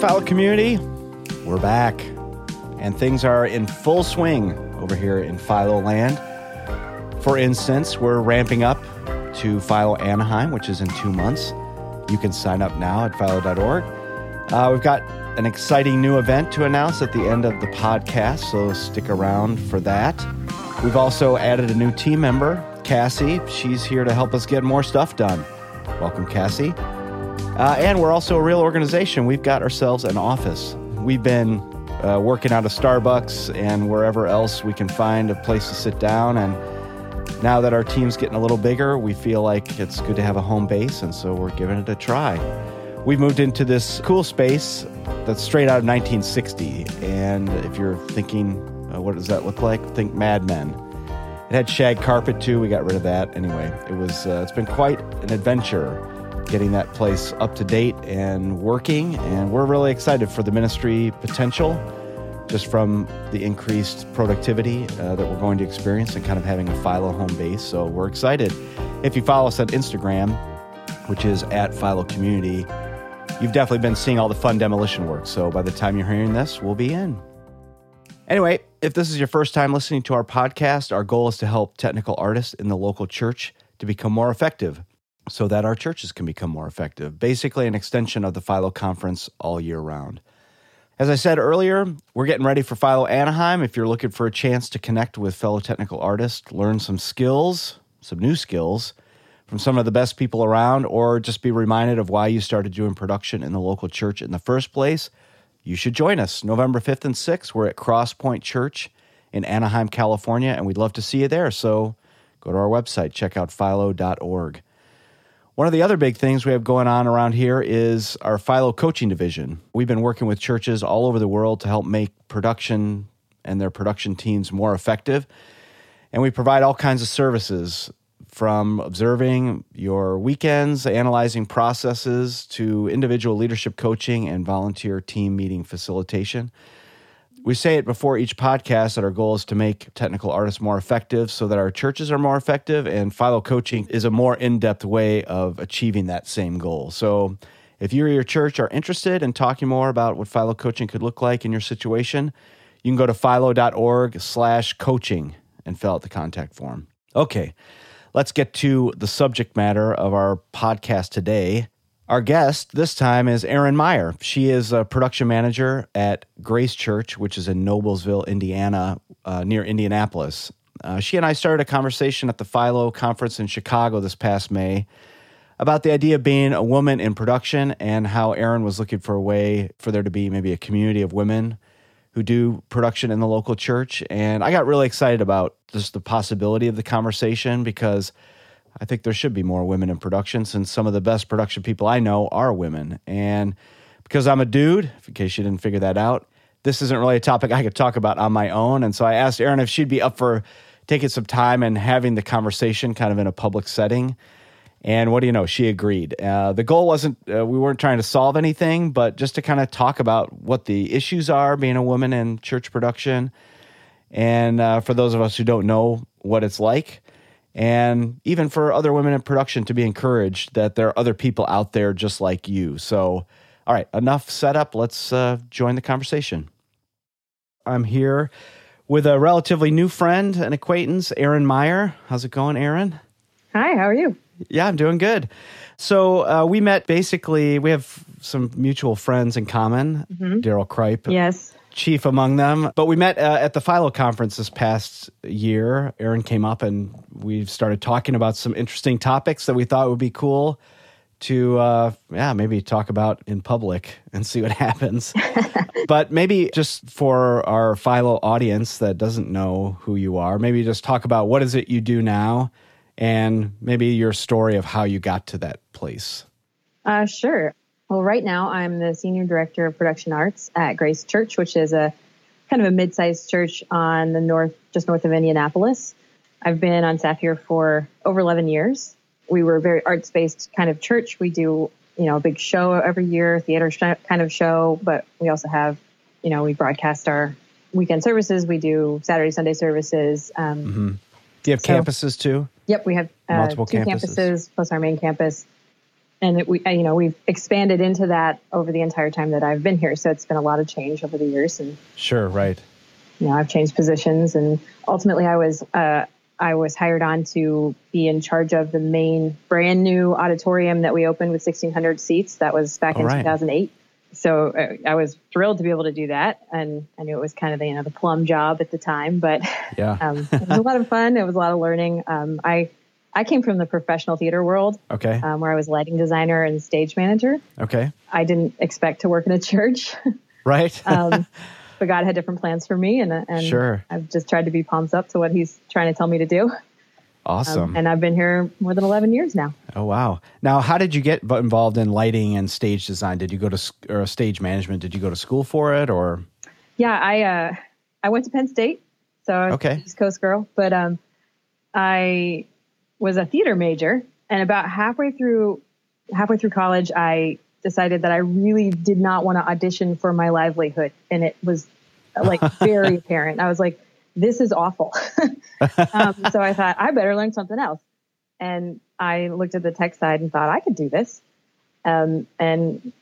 Philo community. We're back, and things are in full swing over here in Philo land. For instance, we're ramping up to Philo Anaheim, which is in two months. You can sign up now at philo.org. Uh, we've got an exciting new event to announce at the end of the podcast, so stick around for that. We've also added a new team member, Cassie. She's here to help us get more stuff done. Welcome, Cassie. Uh, and we're also a real organization. We've got ourselves an office. We've been uh, working out of Starbucks and wherever else we can find a place to sit down. And now that our team's getting a little bigger, we feel like it's good to have a home base. And so we're giving it a try. We've moved into this cool space that's straight out of 1960. And if you're thinking, uh, what does that look like? Think Mad Men. It had shag carpet too. We got rid of that. Anyway, it was. Uh, it's been quite an adventure getting that place up to date and working. And we're really excited for the ministry potential just from the increased productivity uh, that we're going to experience and kind of having a Philo home base. So we're excited. If you follow us on Instagram, which is at Philo Community, you've definitely been seeing all the fun demolition work. So by the time you're hearing this, we'll be in. Anyway, if this is your first time listening to our podcast, our goal is to help technical artists in the local church to become more effective so that our churches can become more effective. Basically, an extension of the Philo Conference all year round. As I said earlier, we're getting ready for Philo Anaheim. If you're looking for a chance to connect with fellow technical artists, learn some skills, some new skills from some of the best people around, or just be reminded of why you started doing production in the local church in the first place, you should join us. November 5th and 6th, we're at Crosspoint Church in Anaheim, California, and we'd love to see you there. So go to our website, check out philo.org. One of the other big things we have going on around here is our Philo coaching division. We've been working with churches all over the world to help make production and their production teams more effective. And we provide all kinds of services from observing your weekends, analyzing processes, to individual leadership coaching and volunteer team meeting facilitation. We say it before each podcast that our goal is to make technical artists more effective so that our churches are more effective, and Philo coaching is a more in depth way of achieving that same goal. So, if you or your church are interested in talking more about what Philo coaching could look like in your situation, you can go to philo.org slash coaching and fill out the contact form. Okay, let's get to the subject matter of our podcast today. Our guest this time is Erin Meyer. She is a production manager at Grace Church, which is in Noblesville, Indiana, uh, near Indianapolis. Uh, she and I started a conversation at the Philo conference in Chicago this past May about the idea of being a woman in production and how Erin was looking for a way for there to be maybe a community of women who do production in the local church. And I got really excited about just the possibility of the conversation because I think there should be more women in production since some of the best production people I know are women. And because I'm a dude, in case you didn't figure that out, this isn't really a topic I could talk about on my own. And so I asked Erin if she'd be up for taking some time and having the conversation kind of in a public setting. And what do you know? She agreed. Uh, the goal wasn't, uh, we weren't trying to solve anything, but just to kind of talk about what the issues are being a woman in church production. And uh, for those of us who don't know what it's like, and even for other women in production to be encouraged that there are other people out there just like you. So, all right, enough setup. Let's uh, join the conversation. I'm here with a relatively new friend and acquaintance, Erin Meyer. How's it going, Erin? Hi, how are you? Yeah, I'm doing good. So uh, we met basically, we have some mutual friends in common, mm-hmm. Daryl Kripe. Yes chief among them. But we met uh, at the Philo conference this past year. Erin came up and we started talking about some interesting topics that we thought would be cool to, uh, yeah, maybe talk about in public and see what happens. but maybe just for our Philo audience that doesn't know who you are, maybe just talk about what is it you do now and maybe your story of how you got to that place. Uh, sure. Well, right now I'm the senior director of production arts at Grace Church, which is a kind of a mid-sized church on the north, just north of Indianapolis. I've been on staff here for over 11 years. We were a very arts-based kind of church. We do, you know, a big show every year, theater kind of show, but we also have, you know, we broadcast our weekend services. We do Saturday, Sunday services. Um, mm-hmm. Do you have so, campuses too? Yep, we have uh, multiple two campuses. campuses plus our main campus and it, we, you know, we've expanded into that over the entire time that I've been here. So it's been a lot of change over the years. And sure, right. You know, I've changed positions, and ultimately, I was uh, I was hired on to be in charge of the main brand new auditorium that we opened with 1,600 seats. That was back All in right. 2008. So uh, I was thrilled to be able to do that, and I knew it was kind of the, you know the plum job at the time, but yeah, um, it was a lot of fun. It was a lot of learning. Um, I I came from the professional theater world, okay, um, where I was lighting designer and stage manager. Okay, I didn't expect to work in a church, right? um, but God had different plans for me, and and sure. I've just tried to be palms up to what He's trying to tell me to do. Awesome. Um, and I've been here more than 11 years now. Oh, wow. Now, how did you get involved in lighting and stage design? Did you go to or stage management? Did you go to school for it or? Yeah, I uh, I went to Penn State, so I was okay. East Coast girl. But um, I was a theater major, and about halfway through halfway through college, I decided that I really did not want to audition for my livelihood, and it was like very apparent. I was like, this is awful. um, so I thought I better learn something else. And I looked at the tech side and thought I could do this. Um, and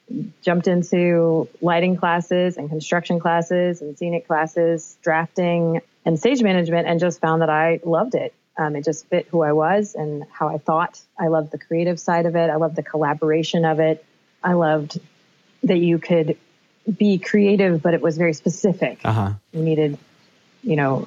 jumped into lighting classes and construction classes and scenic classes, drafting and stage management, and just found that I loved it. Um, it just fit who I was and how I thought. I loved the creative side of it. I loved the collaboration of it. I loved that you could be creative, but it was very specific. Uh-huh. You needed, you know,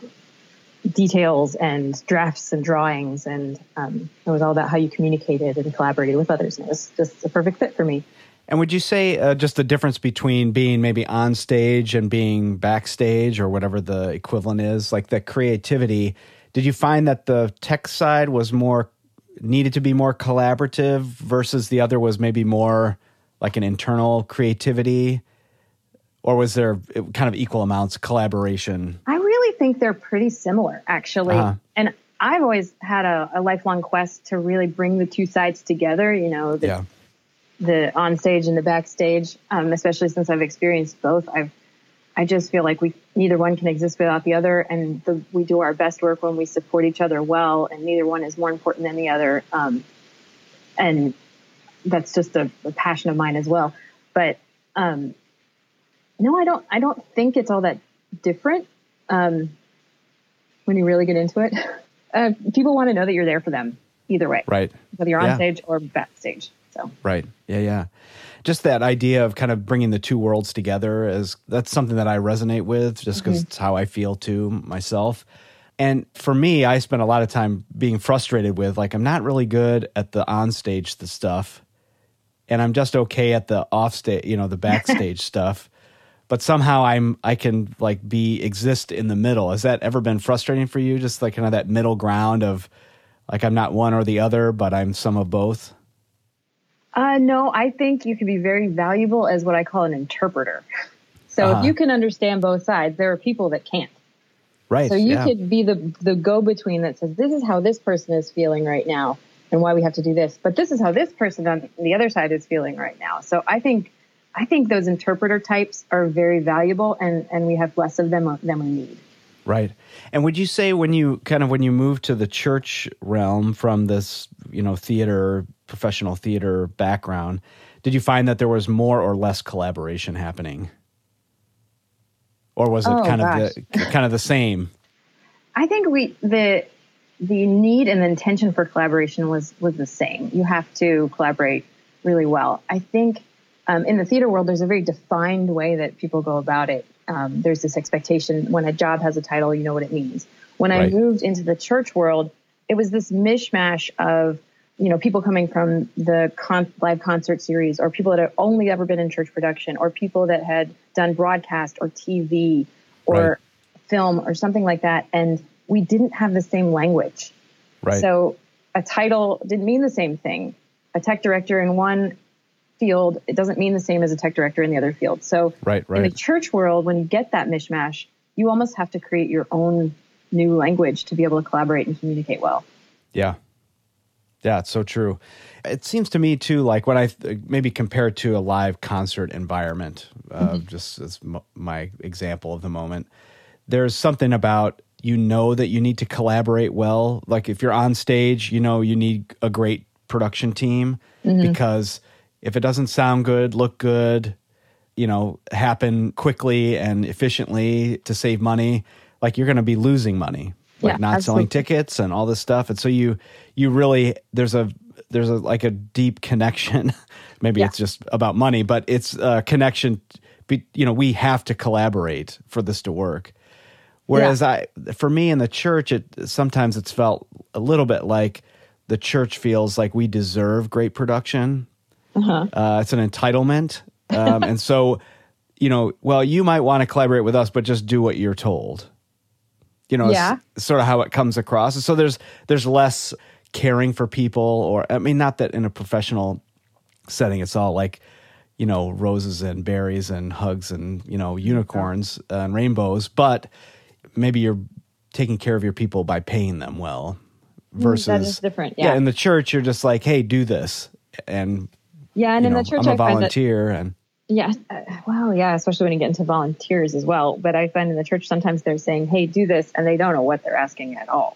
details and drafts and drawings, and um, it was all about how you communicated and collaborated with others. And it was just a perfect fit for me. And would you say uh, just the difference between being maybe on stage and being backstage or whatever the equivalent is, like the creativity? Did you find that the tech side was more needed to be more collaborative versus the other was maybe more like an internal creativity? Or was there kind of equal amounts of collaboration? I really think they're pretty similar, actually. Uh-huh. And I've always had a, a, lifelong quest to really bring the two sides together. You know, the, yeah. the on stage and the backstage. Um, especially since I've experienced both, I've I just feel like we neither one can exist without the other, and the, we do our best work when we support each other well, and neither one is more important than the other. Um, and that's just a, a, passion of mine as well. But um, no, I don't. I don't think it's all that different um, when you really get into it. Uh, people want to know that you're there for them either way, right? Whether you're on yeah. stage or backstage. So right, yeah, yeah. Just that idea of kind of bringing the two worlds together is that's something that I resonate with, just because mm-hmm. it's how I feel too myself. And for me, I spent a lot of time being frustrated with like I'm not really good at the onstage the stuff, and I'm just okay at the offstage, you know, the backstage stuff but somehow I'm I can like be exist in the middle. Has that ever been frustrating for you? Just like kind of that middle ground of like I'm not one or the other, but I'm some of both. Uh, no, I think you can be very valuable as what I call an interpreter. So uh-huh. if you can understand both sides, there are people that can't. Right. So you yeah. could be the the go between that says this is how this person is feeling right now and why we have to do this, but this is how this person on the other side is feeling right now. So I think I think those interpreter types are very valuable and, and we have less of them than we need. Right. And would you say when you kind of when you moved to the church realm from this, you know, theater, professional theater background, did you find that there was more or less collaboration happening? Or was it oh, kind gosh. of the kind of the same? I think we the the need and the intention for collaboration was was the same. You have to collaborate really well. I think um, in the theater world, there's a very defined way that people go about it. Um, there's this expectation when a job has a title, you know what it means. When right. I moved into the church world, it was this mishmash of you know people coming from the con- live concert series, or people that have only ever been in church production, or people that had done broadcast or TV or right. film or something like that, and we didn't have the same language. Right. So a title didn't mean the same thing. A tech director in one field, it doesn't mean the same as a tech director in the other field. So right, right. in the church world, when you get that mishmash, you almost have to create your own new language to be able to collaborate and communicate well. Yeah. Yeah, it's so true. It seems to me too, like when I maybe compared to a live concert environment, uh, mm-hmm. just as m- my example of the moment, there's something about you know that you need to collaborate well. Like if you're on stage, you know you need a great production team because if it doesn't sound good, look good, you know, happen quickly and efficiently to save money, like you're going to be losing money, like Yeah, not selling tickets and all this stuff. And so you you really there's a there's a like a deep connection. Maybe Yeah. it's just about money, but it's a connection. be- You know, we have to collaborate for this to work. Whereas I, for me in the church, it sometimes it's felt a little bit like the church feels like we deserve great production. Uh, it's an entitlement, um, and so you know, well, you might want to collaborate with us, but just do what you're told. You know, Yeah. it's sort of how it comes across. And so there's there's less caring for people, or I mean, not that in a professional setting, it's all like you know roses and berries and hugs and you know unicorns and rainbows, but maybe you're taking care of your people by paying them well. Versus Mm, is different, yeah. in the church, you're just like, hey, do this, and Yeah, and in know, the church, I'm a I that volunteer, and Yeah. uh, Well, yeah, especially when you get into volunteers as well. But I find in the church sometimes they're saying, hey, do this, and they don't know what they're asking at all.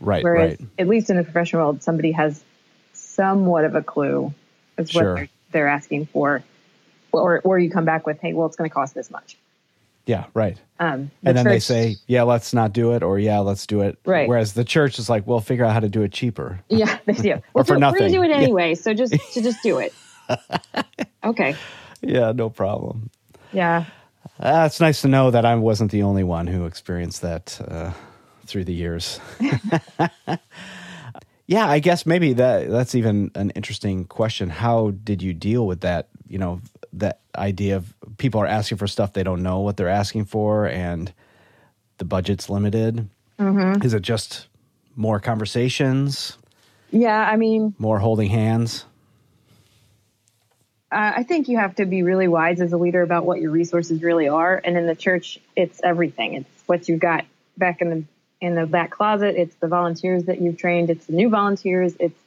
right, Whereas, right. at least in the professional world, somebody has somewhat of a clue as what they're, they're asking for. Or, or you come back with, hey, well, it's going to cost this much. Yeah, right. Um, the and then they say, yeah, let's not do it, or yeah, let's do it. Right. Whereas the church is like, we'll figure out how to do it cheaper. yeah, they do. Or Well, for do- We're nothing. going to do it Yeah. anyway, so just to just do it. Okay. Yeah, no problem. Yeah. Uh, it's nice to know that I wasn't the only one who experienced that uh, through the years. yeah, I guess maybe that that's even an interesting question. How did you deal with that? You know, that idea of people are asking for stuff they don't know what they're asking for, and the budget's limited. Mm-hmm. Is it just more conversations, Yeah. I mean, more holding hands? Uh, I think you have to be really wise as a leader about what your resources really are. And in the church, it's everything. It's what you've got back in the in the back closet. It's the volunteers that you've trained. It's the new volunteers. It's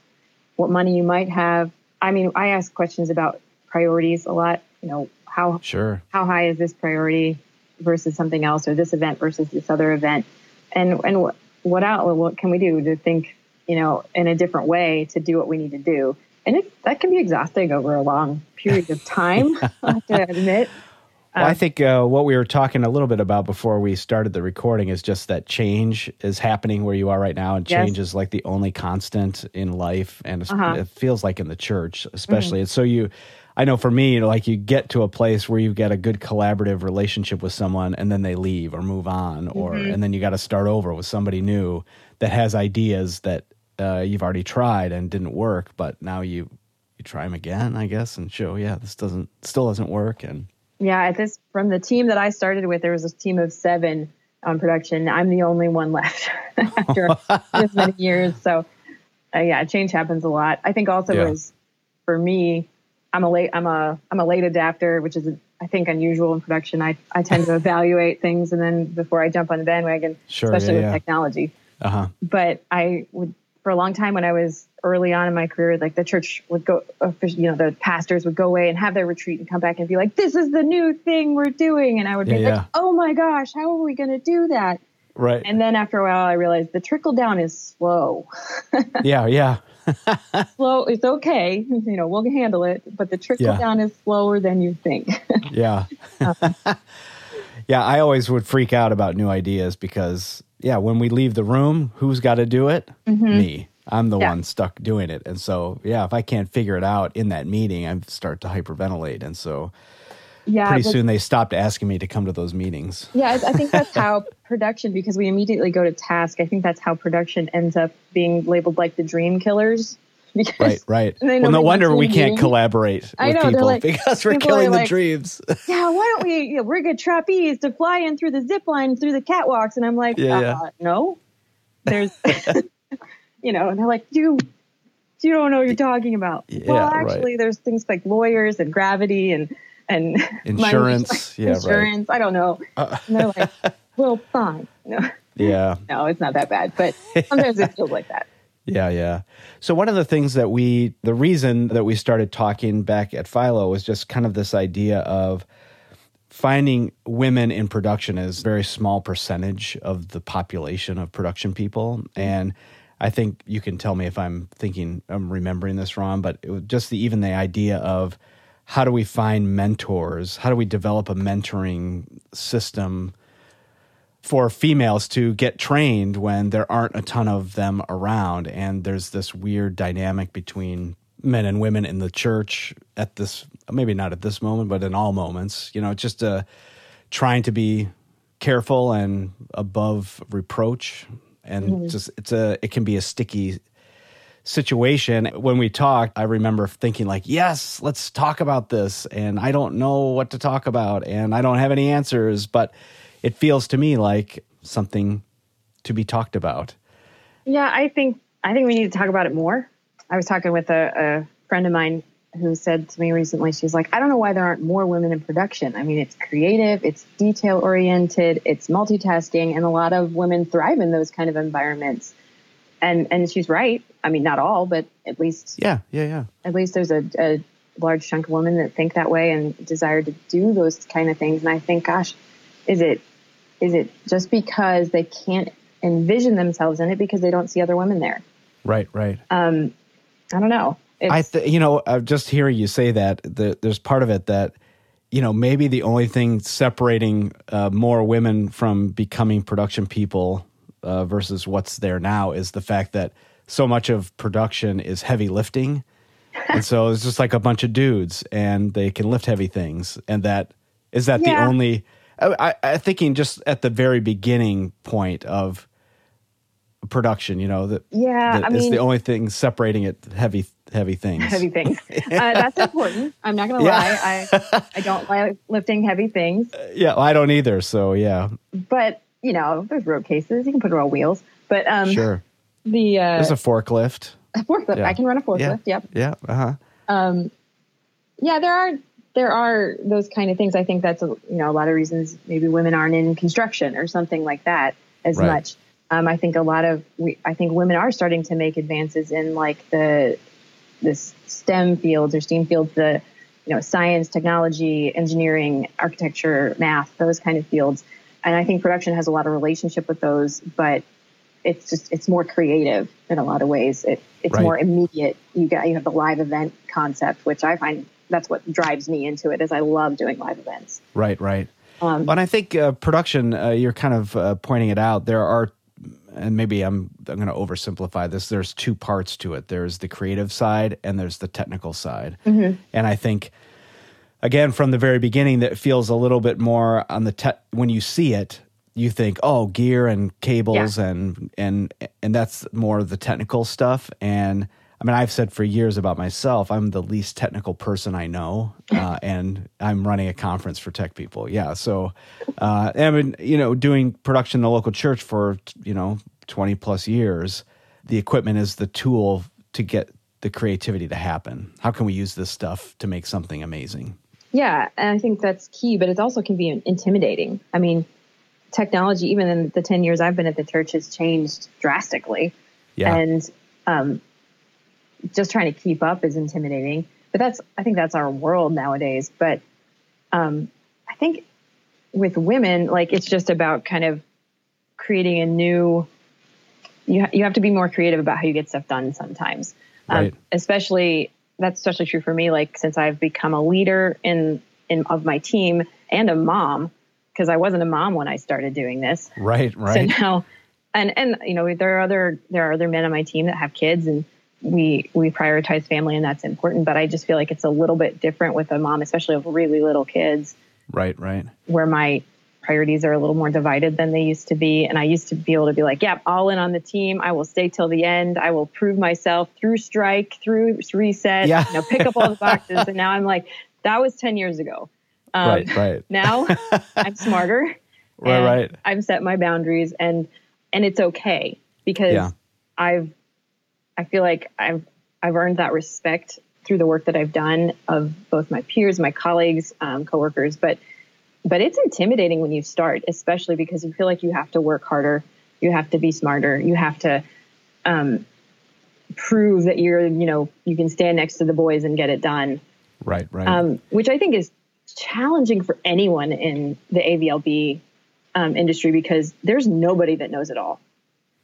what money you might have. I mean, I ask questions about priorities a lot. You know, how Sure. how high is this priority versus something else, or this event versus this other event, and and what what out what can we do to think you know in a different way to do what we need to do, and it, that can be exhausting over a long period of time. I have to admit. Well, I think uh, what we were talking a little bit about before we started the recording is just that change is happening where you are right now, and Yes. change is like the only constant in life, and Uh-huh. it feels like in the church, especially. And so you, I know for me, like you get to a place where you get a good collaborative relationship with someone, and then they leave or move on, or and then you got to start over with somebody new that has ideas that uh, you've already tried and didn't work, but now you you try them again, I guess, and show yeah this doesn't still doesn't work, and Yeah, at this from the team that I started with, there was a team of seven on production. I'm the only one left after this many years. So, uh, yeah, change happens a lot. I think also Yeah. is for me, I'm a late I'm a I'm a late adapter, which is I think unusual in production. I I tend to evaluate things and then before I jump on the bandwagon, Sure, especially yeah, with yeah. technology uh huh. but I would for a long time when I was early on in my career, like the church would go, you know, the pastors would go away and have their retreat and come back and be like, "This is the new thing we're doing," and I would be Yeah, like, yeah. "Oh my gosh, how are we going to do that?" Right. And then after a while, I realized the trickle down is slow. yeah, yeah. slow, it's okay, you know, we'll handle it, but the trickle Yeah. down is slower than you think. Yeah. Um, yeah, I always would freak out about new ideas because, yeah, when we leave the room, who's got to do it? Me. I'm the Mm-hmm. Yeah. one stuck doing it. And so, yeah, if I can't figure it out in that meeting, I start to hyperventilate. And so, yeah, pretty but- soon they stopped asking me to come to those meetings. Yeah, I think that's how production, because we immediately go to task. I think that's how production ends up being labeled like the dream killers. Because Right, right. Well, no wonder we can't collaborate with I know, people like- because we're killing the like- dreams. yeah, why don't we? You know, we're good trapeze to fly in through the zip line through the catwalks, and I'm like, Yeah, uh, yeah. no, there's, you know, and they're like, you, you don't know what you're talking about. Yeah, well, right. actually, there's things like lawyers and gravity and and. Insurance. Yeah, right. insurance. I don't know. Uh. and they're like, well, fine. No, Yeah. no, it's not that bad, but sometimes it feels like that. Yeah, yeah. So one of the things that we, the reason that we started talking back at Philo was just kind of this idea of finding women in production is a very small percentage of the population of production people, and I think you can tell me if I'm thinking I'm remembering this wrong, but just the, even the idea of how do we find mentors? How do we develop a mentoring system for females to get trained when there aren't a ton of them around. And there's this weird dynamic between men and women in the church at this maybe not at this moment but in all moments you know just uh, trying to be careful and above reproach. And mm-hmm. just it's a it can be a sticky situation. When we talked i remember thinking like yes let's talk about this. And i don't know what to talk about and i don't have any answers but it feels to me like something to be talked about yeah i think i think we need to talk about it more i was talking with a, a friend of mine who said to me recently, she's like, I don't know why there aren't more women in production. I mean, it's creative, it's detail oriented, it's multitasking, and a lot of women thrive in those kind of environments. And and she's right. I mean, not all, but at least yeah, yeah, yeah. At least there's a, a large chunk of women that think that way and desire to do those kind of things. And I think, gosh, is it is it just because they can't envision themselves in it because they don't see other women there? Right, right. Um, I don't know. I, th- you know, uh, just hearing you say that, the, there's part of it that, you know, maybe the only thing separating uh, more women from becoming production people uh, versus what's there now is the fact that so much of production is heavy lifting. and so it's just like a bunch of dudes and they can lift heavy things. And that is that yeah. the only, I, I, thinking just at the very beginning point of production, you know, that yeah, that I mean, the only thing separating it heavy heavy things. Heavy things. uh, that's important. I'm not going to yeah. lie. I I don't like lifting heavy things. Uh, yeah, well, I don't either. So yeah. But you know, there's road cases. You can put it on wheels. But um, sure. The uh, there's a forklift. A forklift. Yeah. I can run a forklift. Yep. Yeah. Uh huh. Um, yeah, there are there are those kind of things. I think that's a, you know a lot of reasons maybe women aren't in construction or something like that as right. much. Um, I think a lot of we, I think women are starting to make advances in like the this STEM fields or STEAM fields, the you know science, technology, engineering, architecture, math, those kind of fields. And I think production has a lot of relationship with those, but it's just it's more creative in a lot of ways. It, it's right. more immediate. You got you have the live event concept, which I find that's what drives me into it. Is I love doing live events. Right, right. Um, and I think uh, production, uh, you're kind of uh, pointing it out. There are and maybe I'm I'm going to oversimplify this. There's two parts to it. There's the creative side and there's the technical side. Mm-hmm. And I think again from the very beginning that feels a little bit more on the te- when you see it, you think, "Oh, gear and cables yeah. and and and that's more the technical stuff." And I mean, I've said for years about myself, I'm the least technical person I know, uh, and I'm running a conference for tech people. Yeah, so uh, I mean, you know, doing production in the local church for you know 20 plus years, the equipment is the tool to get the creativity to happen. How can we use this stuff to make something amazing? Yeah, and I think that's key, but it also can be intimidating. I mean, technology, even in the 10 years I've been at the church, has changed drastically. Yeah. And um, just trying to keep up is intimidating. But that's I think that's our world nowadays. But um, I think with women, like it's just about kind of creating a new. You ha- you have to be more creative about how you get stuff done sometimes, um, right. especially that's especially true for me. Like since I've become a leader in in of my team and a mom, because I wasn't a mom when I started doing this. Right, right. So now, and and you know there are other there are other men on my team that have kids and we we prioritize family and that's important but i just feel like it's a little bit different with a mom especially of really little kids. Right right. Where my priorities are a little more divided than they used to be. And i used to be able to be like yeah all in on the team. I will stay till the end. I will prove myself through strike through reset yeah. you know pick up all the boxes. And now i'm like that was 10 years ago. Um, right right. now i'm smarter right right. I've set my boundaries and and it's okay because yeah. i've I feel like I've I've earned that respect through the work that I've done of both my peers, my colleagues, um, coworkers. But but it's intimidating when you start, especially because you feel like you have to work harder, you have to be smarter, you have to um, prove that you're you know you can stand next to the boys and get it done. Right, right. Um, which I think is challenging for anyone in the AVLB um, industry because there's nobody that knows it all.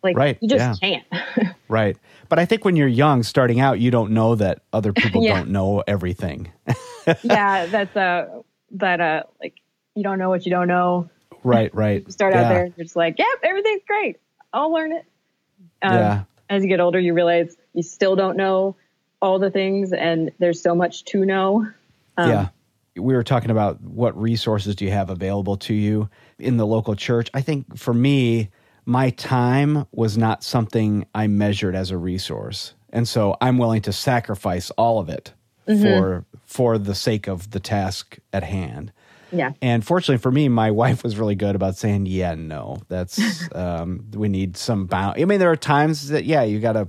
Like Right, you just yeah. can't. Right. But I think when you're young, starting out, you don't know that other people Yeah. don't know everything. yeah, that's uh that uh like you don't know what you don't know. right, right. You start Yeah. out there and you're just like, yep, everything's great. I'll learn it. Um, Yeah. As you get older, you realize you still don't know all the things, and there's so much to know. Um, yeah. We were talking about what resources do you have available to you in the local church. I think for me, my time was not something I measured as a resource. And so I'm willing to sacrifice all of it for for the sake of the task at hand. Yeah. And fortunately for me, my wife was really good about saying, "Yeah, no, that's um, we need some bound." I mean, there are times that yeah, you got to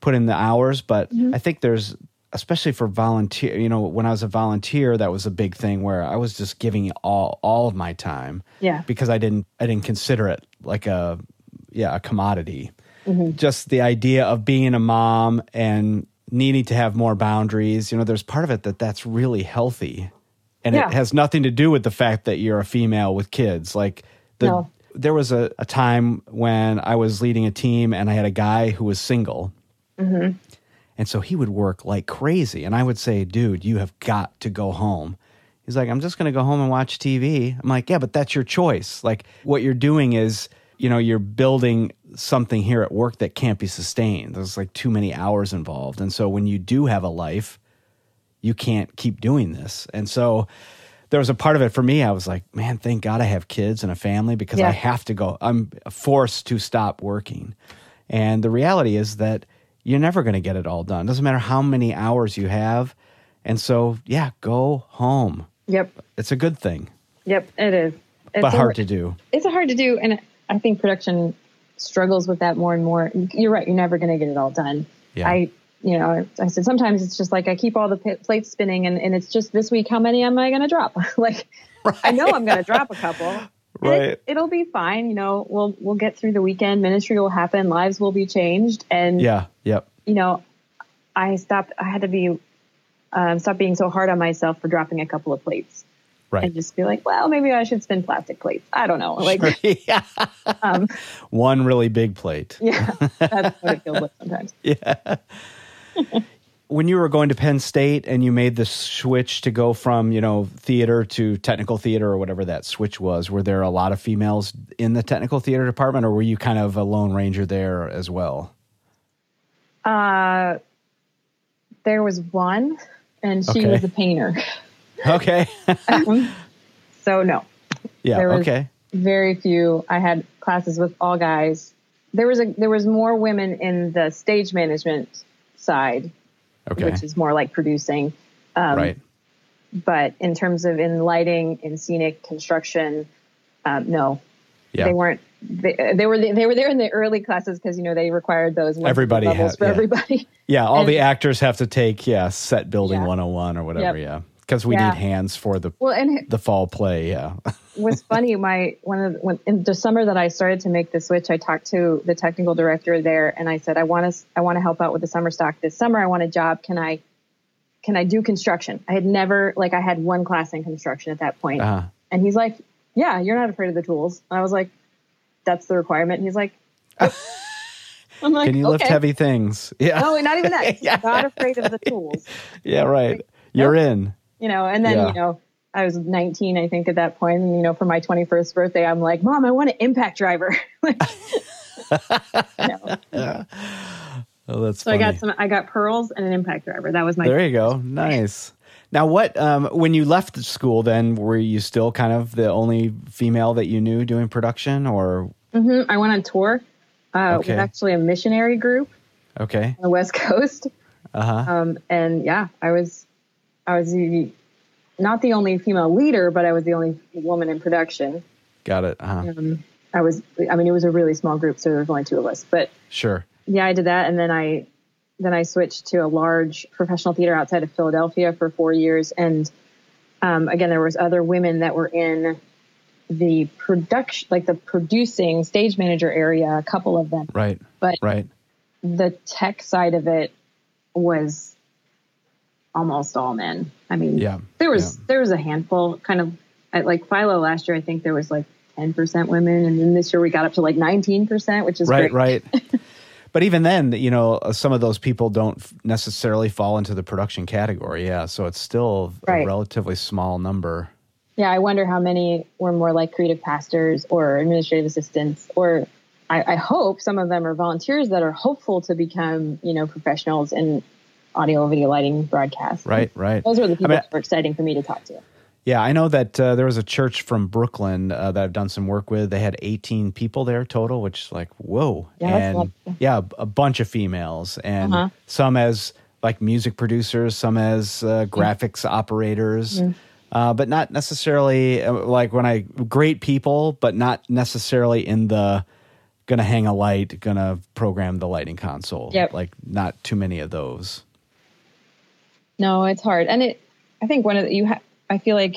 put in the hours, but Mm-hmm. I think there's especially for volunteer. You know, when I was a volunteer, that was a big thing where I was just giving all all of my time Yeah. because I didn't I didn't consider it like a yeah a commodity. Mm-hmm. Just the idea of being a mom and needing to have more boundaries. You know, there's part of it that that's really healthy, and Yeah. it has nothing to do with the fact that you're a female with kids. Like the No. there was a, a time when I was leading a team and I had a guy who was single. And so he would work like crazy. And I would say, dude, you have got to go home. He's like, I'm just going to go home and watch TV. I'm like, yeah, but that's your choice. Like, what you're doing is, you know, you're building something here at work that can't be sustained. There's like too many hours involved. And so when you do have a life, you can't keep doing this. And so there was a part of it for me. I was like, man, thank God I have kids and a family because Yeah. I have to go. I'm forced to stop working. And the reality is that you're never going to get it all done. Doesn't matter how many hours you have. And so, yeah, go home. Yep. It's a good thing, Yep. It is. It's but a- hard to do. It's hard to do, and I think production struggles with that more and more. You're right. You're never going to get it all done. Yeah. I, you know, I said sometimes it's just like I keep all the p- plates spinning, and, and it's just this week. How many am I going to drop? like, I know I'm going to drop a couple. Right. It, it'll be fine. You know, we'll we'll get through the weekend. Ministry will happen. Lives will be changed, and Yeah. Yep. you know, I stopped. I had to be um, stop being so hard on myself for dropping a couple of plates. Right. And just be like, well, maybe I should spin plastic plates. I don't know. Like, yeah. um, One really big plate. yeah, that's what it feels like sometimes. Yeah. When you were going to Penn State and you made the switch to go from, you know, theater to technical theater or whatever that switch was, were there a lot of females in the technical theater department or were you kind of a lone ranger there as well? Uh, there was one, and she Okay. was a painter. Okay. So no, yeah, okay. very few. I had classes with all guys. There was a there was more women in the stage management side, Okay. which is more like producing. Um, right. But in terms of in lighting, in scenic construction, um, no, Yeah. they weren't. They, they were they were there in the early classes because you know they required those Everybody levels had- for yeah. everybody. Yeah, all and- the actors have to take yeah, set building Yeah. 101 or whatever, Yep. yeah. Cuz we Yeah. need hands for the Well, and the fall play, yeah. was funny. My one of when in the summer that I started to make the switch, I talked to the technical director there, and I said, I want to I want to help out with the summer stock this summer. I want a job. Can I can I do construction? I had never like I had one class in construction at that point, Uh, and he's like, Yeah, you're not afraid of the tools. And I was like, That's the requirement. And he's like. I'm like, can you lift heavy things? Yeah. No, not even that. Yeah. not afraid of the tools. yeah, right. You're in. You know, and then, Yeah. you know, I was 19, I think, at that point. And, you know, for my 21st birthday, I'm like, Mom, I want an impact driver. Like, know. Oh, that's So funny. I got some, I got pearls and an impact driver. That was my, There you go. Nice. Now, what um, when you left the school? Then were you still kind of the only female that you knew doing production, or Mhm. I went on tour uh, Okay. with actually a missionary group okay? on the West Coast. Uh huh. Um, and yeah, I was, I was the, not the only female leader, but I was the only woman in production. Got it. Uh-huh. Um, I was, I mean, it was a really small group, so there was only two of us, but Sure. yeah, I did that, and then I then I switched to a large professional theater outside of Philadelphia for four years, and um, again, there was other women that were in the production, like the producing stage manager area, a couple of them, Right. but Right. the tech side of it was almost all men. I mean, Yeah. there was Yeah. there was a handful, kind of at like Philo last year. I think there was like 10% women. And then this year we got up to like 19%, which is right, great. right. but even then, you know, uh, some of those people don't necessarily fall into the production category. Yeah. So it's still a relatively small number. Yeah, I wonder how many were more like creative pastors or administrative assistants, or I, I hope some of them are volunteers that are hopeful to become, you know, professionals in audio, video, lighting, broadcast. Right, right. Those were the people mean- that were exciting for me to talk to. Yeah, I know that uh, there was a church from Brooklyn uh, that I've done some work with. They had 18 people there total, which is like whoa, Yeah, and a yeah, a bunch of females, and Uh-huh. some as like music producers, some as uh, graphics operators, Mm-hmm. uh, but not necessarily uh, like when I great people, but not necessarily in the gonna hang a light, gonna program the lighting console. Yep. like not too many of those. No, it's hard, and it. I think one of the, you. Ha- I feel like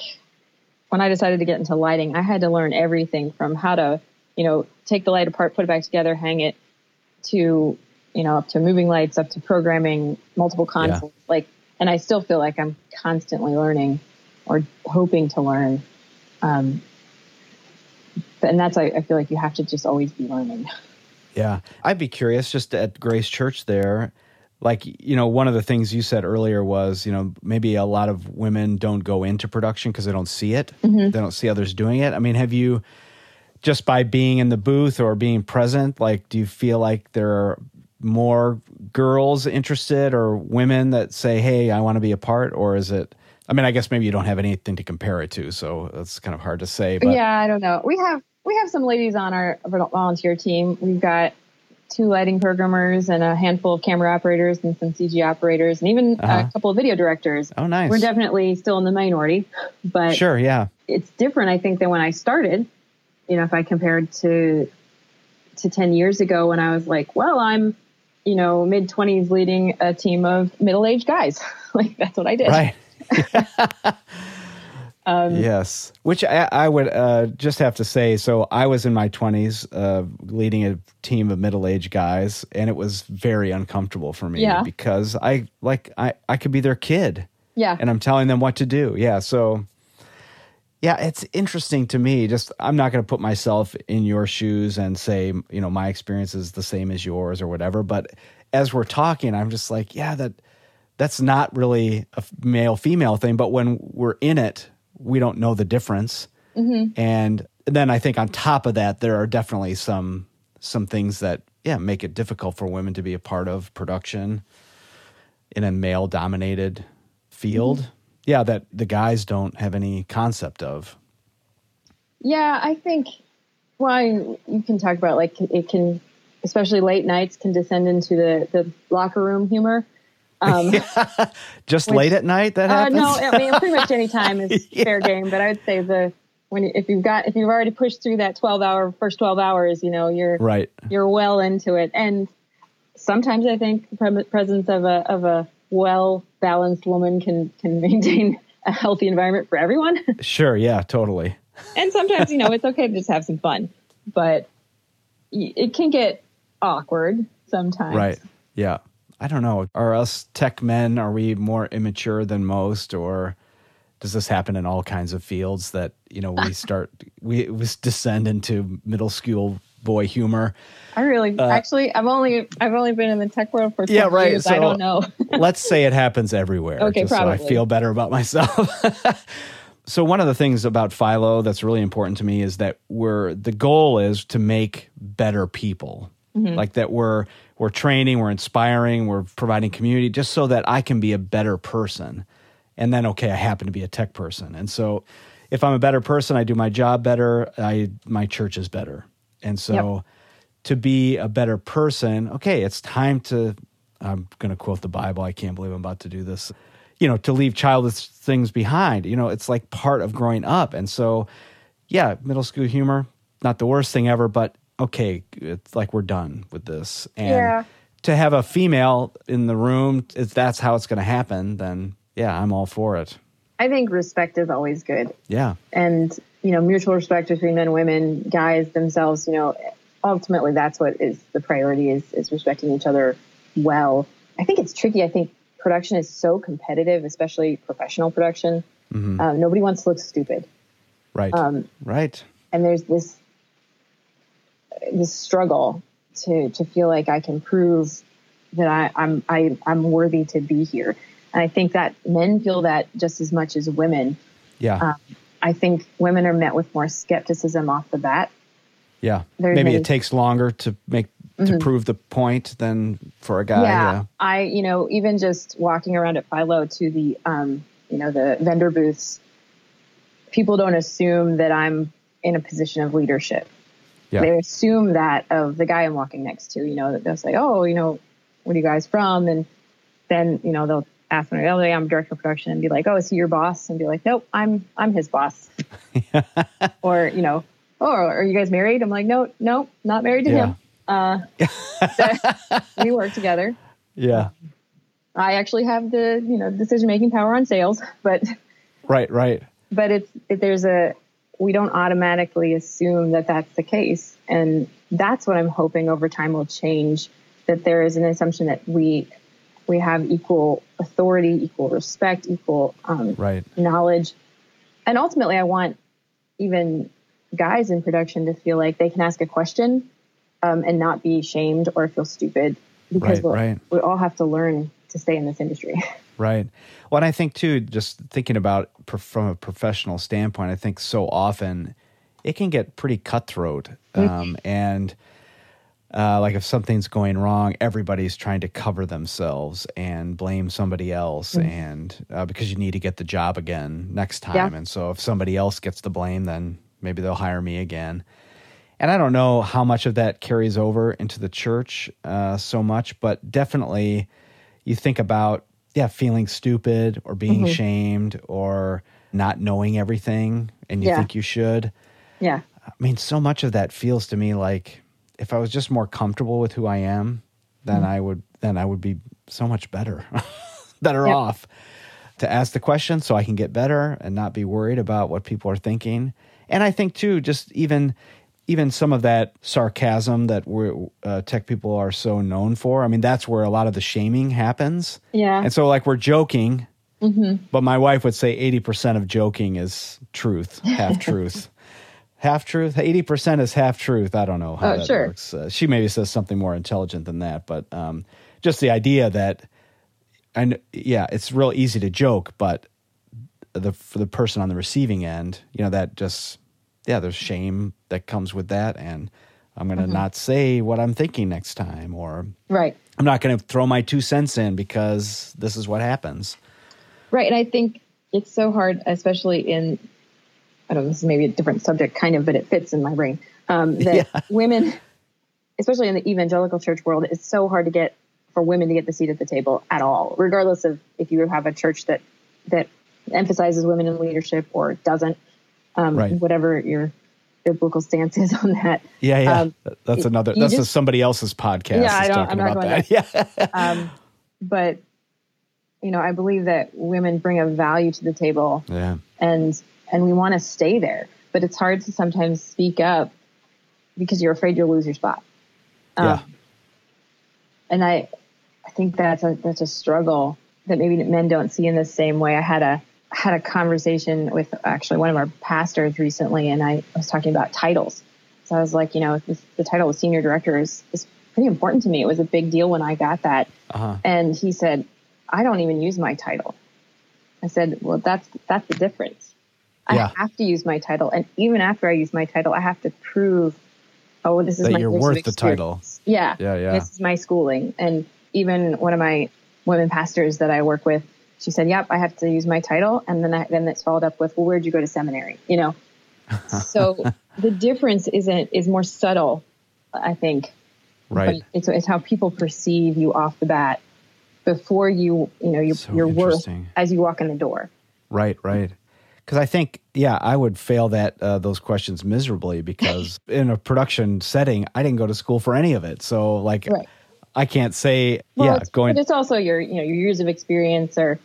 when I decided to get into lighting, I had to learn everything from how to, you know, take the light apart, put it back together, hang it, to, you know, up to moving lights, up to programming multiple consoles. Like, and I still feel like I'm constantly learning, or hoping to learn. Um, and that's I, I feel like you have to just always be learning. Yeah. I'd be curious just at Grace Church there. Like, you know, one of the things you said earlier was, you know, maybe a lot of women don't go into production because they don't see it. Mm-hmm. They don't see others doing it. I mean, have you, just by being in the booth or being present, like, do you feel like there are more girls interested or women that say, hey, I want to be a part? Or is it, I mean, I guess maybe you don't have anything to compare it to. So that's kind of hard to say. But yeah, I don't know. We have we have some ladies on our volunteer team. We've got two lighting programmers and a handful of camera operators and some CG operators and even Uh-huh. a couple of video directors. oh, nice. We're definitely still in the minority, but Sure. Yeah. it's different. I think than when I started. You know, if I compared to to ten years ago when I was like, well, I'm you know mid twenties leading a team of middle aged guys. like that's what I did. Right. Um, yes, which I, I would uh, just have to say. So I was in my twenties, uh, leading a team of middle-aged guys, and it was very uncomfortable for me Yeah. because I like I I could be their kid, Yeah. and I'm telling them what to do. Yeah, so yeah, it's interesting to me. Just I'm not going to put myself in your shoes and say you know my experience is the same as yours or whatever. But as we're talking, I'm just like, yeah, that that's not really a male female thing. But when we're in it, we don't know the difference. Mm-hmm. And then I think on top of that, there are definitely some some things that yeah make it difficult for women to be a part of production in a male dominated field. Mm-hmm. Yeah, that the guys don't have any concept of. Yeah, I think. Well, I, you can talk about like it can, especially late nights, can descend into the the locker room humor. Um, Just Which- late at night that uh, happens. no, I mean pretty much any time is fair game. But I would say the when if you've got if you've already pushed through that twelve hour first twelve hours, you know you're right. you're well into it. And sometimes I think the presence of a of a well balanced woman can can maintain a healthy environment for everyone. Sure. Yeah. Totally. and sometimes you know it's okay to just have some fun but it can get awkward sometimes Right. Yeah. I don't know. Are us tech men, are we more immature than most or does this happen in all kinds of fields that, you know, we start, we, we descend into middle school boy humor? i really actually i've only i've only been in the tech world for Uh, Yeah, right. years. i don't know Let's say it happens everywhere. Okay, just So I feel better about myself. so one of the things about Philo that's really important to me is that we're the goal is to make better people. Mm-hmm. Like that we're we're training, we're inspiring, we're providing community just so that I can be a better person. And then okay, I happen to be a tech person. And so if I'm a better person, I do my job better, I my church is better. And so Yep. to be a better person, okay, it's time to I'm going to quote the Bible. I can't believe I'm about to do this. You know, to leave childish things behind. You know, it's like part of growing up. And so, yeah, middle school humor, not the worst thing ever, but okay, it's like we're done with this. And Yeah. to have a female in the room, if that's how it's going to happen, then yeah, I'm all for it. i think respect is always good Yeah. and you know mutual respect between men and women guys themselves you know ultimately that's what is the priority is is respecting each other well i think it's tricky i think production is so competitive especially professional production Mm-hmm. um, nobody wants to look stupid Right. Um, right. and there's this this struggle to to feel like I can prove that I, I'm I, I'm worthy to be here. And I think that men feel that just as much as women. Yeah. Um, I think women are met with more skepticism off the bat. Yeah. There's Maybe it takes longer to make to mm-hmm. prove the point than for a guy. Yeah. yeah. I, you know, even just walking around at Philo to the, um, you know, the vendor booths, people don't assume that I'm in a position of leadership. Yeah. They assume that of the guy I'm walking next to, you know, they'll say, oh, you know, what are you guys from? And then, you know, they'll ask me, oh, I'm director of production and be like, oh, is he your boss? And be like, nope, I'm, I'm his boss. or, you know, oh, are you guys married? I'm like, no, no, not married to yeah. him. Uh, we work together. Yeah. I actually have the, you know, decision making power on sales, but right, right. But it's, it, there's a, we don't automatically assume that that's the case. And that's what I'm hoping over time will change that there is an assumption that we we have equal authority, equal respect, equal um, right. knowledge, and ultimately, I want even guys in production to feel like they can ask a question um, and not be shamed or feel stupid because right, right. we all have to learn to stay in this industry. Right. Well, and I think too, just thinking about from a professional standpoint, I think so often it can get pretty cutthroat, mm-hmm. um, and uh, like if something's going wrong, everybody's trying to cover themselves and blame somebody else, mm-hmm. and uh, because you need to get the job again next time. Yeah. And so if somebody else gets the blame, then maybe they'll hire me again. And I don't know how much of that carries over into the church uh, so much, but definitely you think about yeah feeling stupid or being mm-hmm. shamed or not knowing everything, and you yeah. think you should. Yeah. I mean, so much of that feels to me like if I was just more comfortable with who I am, then mm I would then I would be so much better, better yep. off to ask the question so I can get better and not be worried about what people are thinking. And I think too, just even even some of that sarcasm that we're, uh, tech people are so known for. I mean, that's where a lot of the shaming happens. Yeah. And so, like, we're joking, mm-hmm. but my wife would say eighty percent of joking is truth, half truth half truth. Eighty percent is half truth. I don't know how oh, that sure. works. Uh, she maybe says something more intelligent than that, but um, just the idea that, and yeah, it's real easy to joke, but the for the person on the receiving end, you know, that just yeah, there's shame that comes with that, and I'm going to mm-hmm. not say what I'm thinking next time, or right, I'm not going to throw my two cents in because this is what happens. Right, and I think it's so hard, especially in I don't know, this is maybe a different subject, kind of, but it fits in my brain. Um, that yeah. women, especially in the evangelical church world, it's so hard to get for women to get the seat at the table at all, regardless of if you have a church that that emphasizes women in leadership or doesn't. Um, right. Whatever your biblical stance is on that. Yeah, yeah. Um, that's another. That's just, somebody else's podcast. Yeah, I don't. I'm not going that. Yeah. um, but you know, I believe that women bring a value to the table. Yeah. And and we want to stay there. But it's hard to sometimes speak up because you're afraid you'll lose your spot. Um, yeah. And I, I think that's a that's a struggle that maybe men don't see in the same way. I had a had a conversation with actually one of our pastors recently, and I was talking about titles. So I was like, you know, this, the title of senior director is is pretty important to me. It was a big deal when I got that. Uh-huh. And he said, I don't even use my title. I said, well, that's that's the difference. I have to use my title. And even after I use my title, I have to prove, oh, this is that my you're worth the title. Yeah. Yeah. Yeah. This is my schooling. And even one of my women pastors that I work with, she said, yep, I have to use my title. And then I, then it's followed up with, well, where'd you go to seminary? You know? so the difference isn't, is more subtle, I think. Right. It's, it's how people perceive you off the bat before you, you know, your, so your worth as you walk in the door. Right, right because I think, yeah, I would fail that uh, those questions miserably because in a production setting, I didn't go to school for any of it. So like, right. I can't say, well, yeah, it's, going. But it's also your, you know, your years of experience or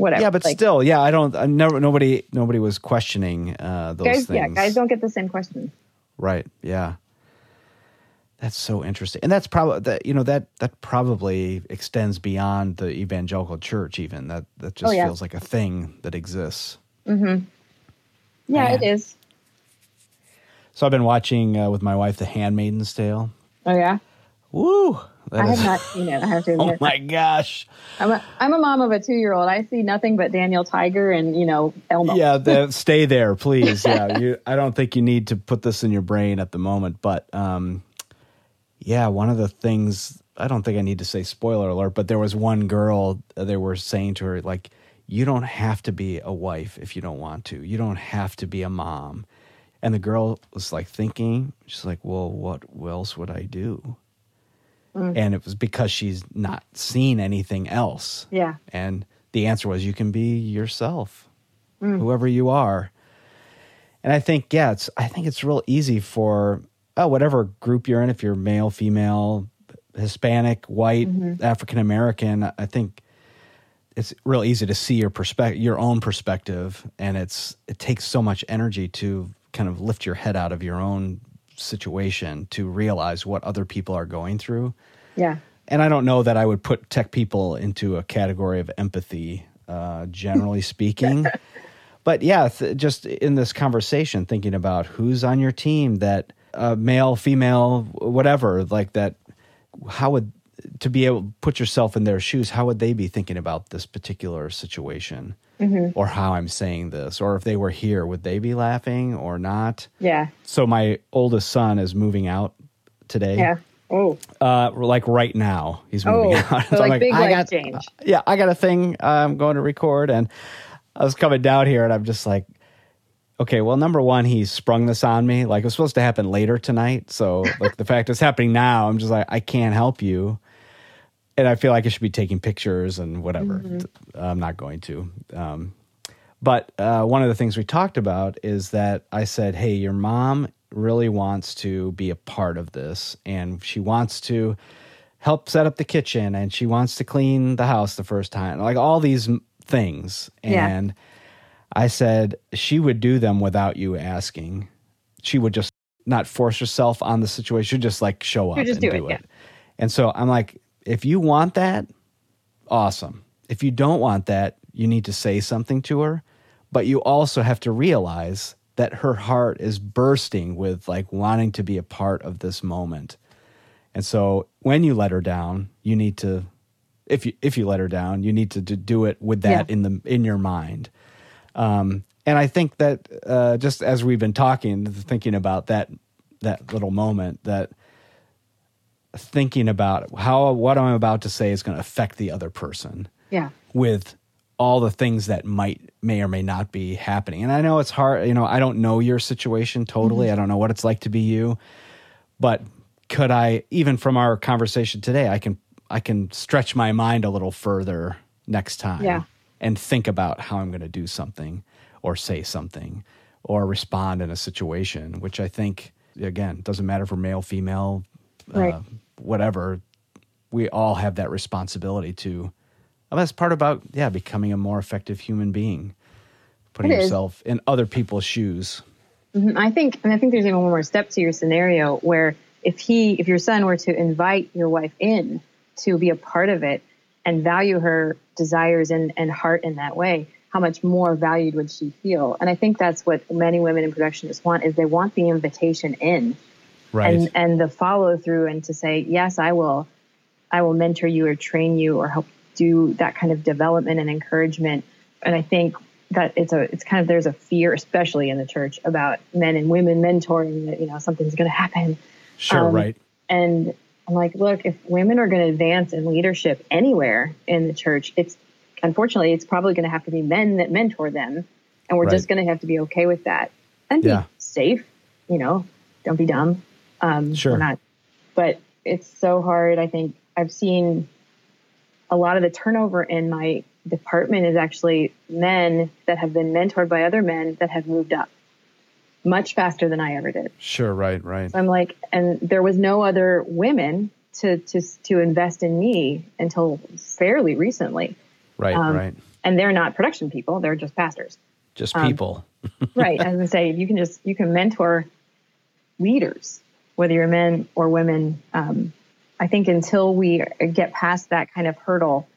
whatever. Yeah, but like, still, yeah, I don't. I never. Nobody. Nobody was questioning uh, those guys, things. Yeah, guys don't get the same questions. Right. Yeah. That's so interesting, and that's probably that. You know that that probably extends beyond the evangelical church. Even that that just oh, yeah. feels like a thing that exists. Mm-hmm. Yeah, Man. it is. So I've been watching uh, with my wife The Handmaid's Tale. Oh yeah. Woo! I have not seen it. I have to Oh my gosh! I'm a I'm a mom of a two year old. I see nothing but Daniel Tiger and you know Elmo. Yeah, the, stay there, please. Yeah, you, I don't think you need to put this in your brain at the moment, but um, yeah, one of the things I don't think I need to say spoiler alert, but there was one girl uh, they were saying to her like, you don't have to be a wife if you don't want to. You don't have to be a mom. And the girl was like thinking, she's like, well, what else would I do? Mm. And it was because she's not seen anything else. Yeah. And the answer was you can be yourself, mm. whoever you are. And I think, yeah, it's I think it's real easy for oh, whatever group you're in, if you're male, female, Hispanic, white, mm-hmm. African American, I think it's real easy to see your perspective your own perspective and it's it takes so much energy to kind of lift your head out of your own situation to realize what other people are going through Yeah. and I don't know that I would put tech people into a category of empathy, uh, generally speaking. But yeah, th- just in this conversation, thinking about who's on your team that uh, male, female, whatever, like that, how would to be able to put yourself in their shoes, how would they be thinking about this particular situation? Or how I'm saying this, or if they were here, would they be laughing or not? Yeah. So my oldest son is moving out today. Yeah. Oh. Uh, like right now, he's moving Oh. out. So I'm like big I life got, change. Yeah, I got a thing I'm going to record, and I was coming down here, and I'm just like, okay, well, number one, he sprung this on me. Like it was supposed to happen later tonight, so like the fact it's happening now, I'm just like, I can't help you, and I feel like I should be taking pictures and whatever. Mm-hmm. I'm not going to. Um, but uh, one of the things we talked about is that I said, hey, your mom really wants to be a part of this, and she wants to help set up the kitchen, and she wants to clean the house the first time, like all these things. Yeah. And I said she would do them without you asking. She would just not force herself on the situation, she'd just like show up She'd just and do do it, it. And so I'm like, if you want that, awesome. If you don't want that, you need to say something to her, but you also have to realize that her heart is bursting with like wanting to be a part of this moment. And so when you let her down, you need to if you if you let her down, you need to, to do it with that Yeah. in the in your mind. Um, and I think that uh, just as we've been talking, thinking about that that little moment, that thinking about how what I'm about to say is going to affect the other person Yeah. with all the things that might may or may not be happening. And I know it's hard, you know, I don't know your situation totally. Mm-hmm. I don't know what it's like to be you. But could I even from our conversation today, I can I can stretch my mind a little further next time Yeah. and think about how I'm going to do something or say something or respond in a situation, which I think again, doesn't matter for male, female, Right. uh, whatever. We all have that responsibility to well, that's part about yeah becoming a more effective human being putting yourself in other people's shoes Mhm. I think, and I think there's even one more step to your scenario where if he, if your son were to invite your wife in to be a part of it and value her desires and, and heart in that way, how much more valued would she feel? And I think that's what many women in production just want is they want the invitation in right and, and the follow through and to say, yes, I will, I will mentor you or train you or help do that kind of development and encouragement. And I think that it's a, it's kind of, there's a fear, especially in the church about men and women mentoring that, you know, something's going to happen. sure um, right And I'm like, look, if women are going to advance in leadership anywhere in the church, it's unfortunately, it's probably going to have to be men that mentor them. And we're Right. just going to have to be okay with that and be safe, you know, don't be dumb. Um, Sure. Not, but it's so hard. I think I've seen a lot of the turnover in my department is actually men that have been mentored by other men that have moved up much faster than I ever did. sure right right I'm like, and there was no other women to to to invest in me until fairly recently. right um, right And they're not production people; they're just pastors. just um, people right. As I say, you can just you can mentor leaders, whether you're men or women. Um, I think until we get past that kind of hurdle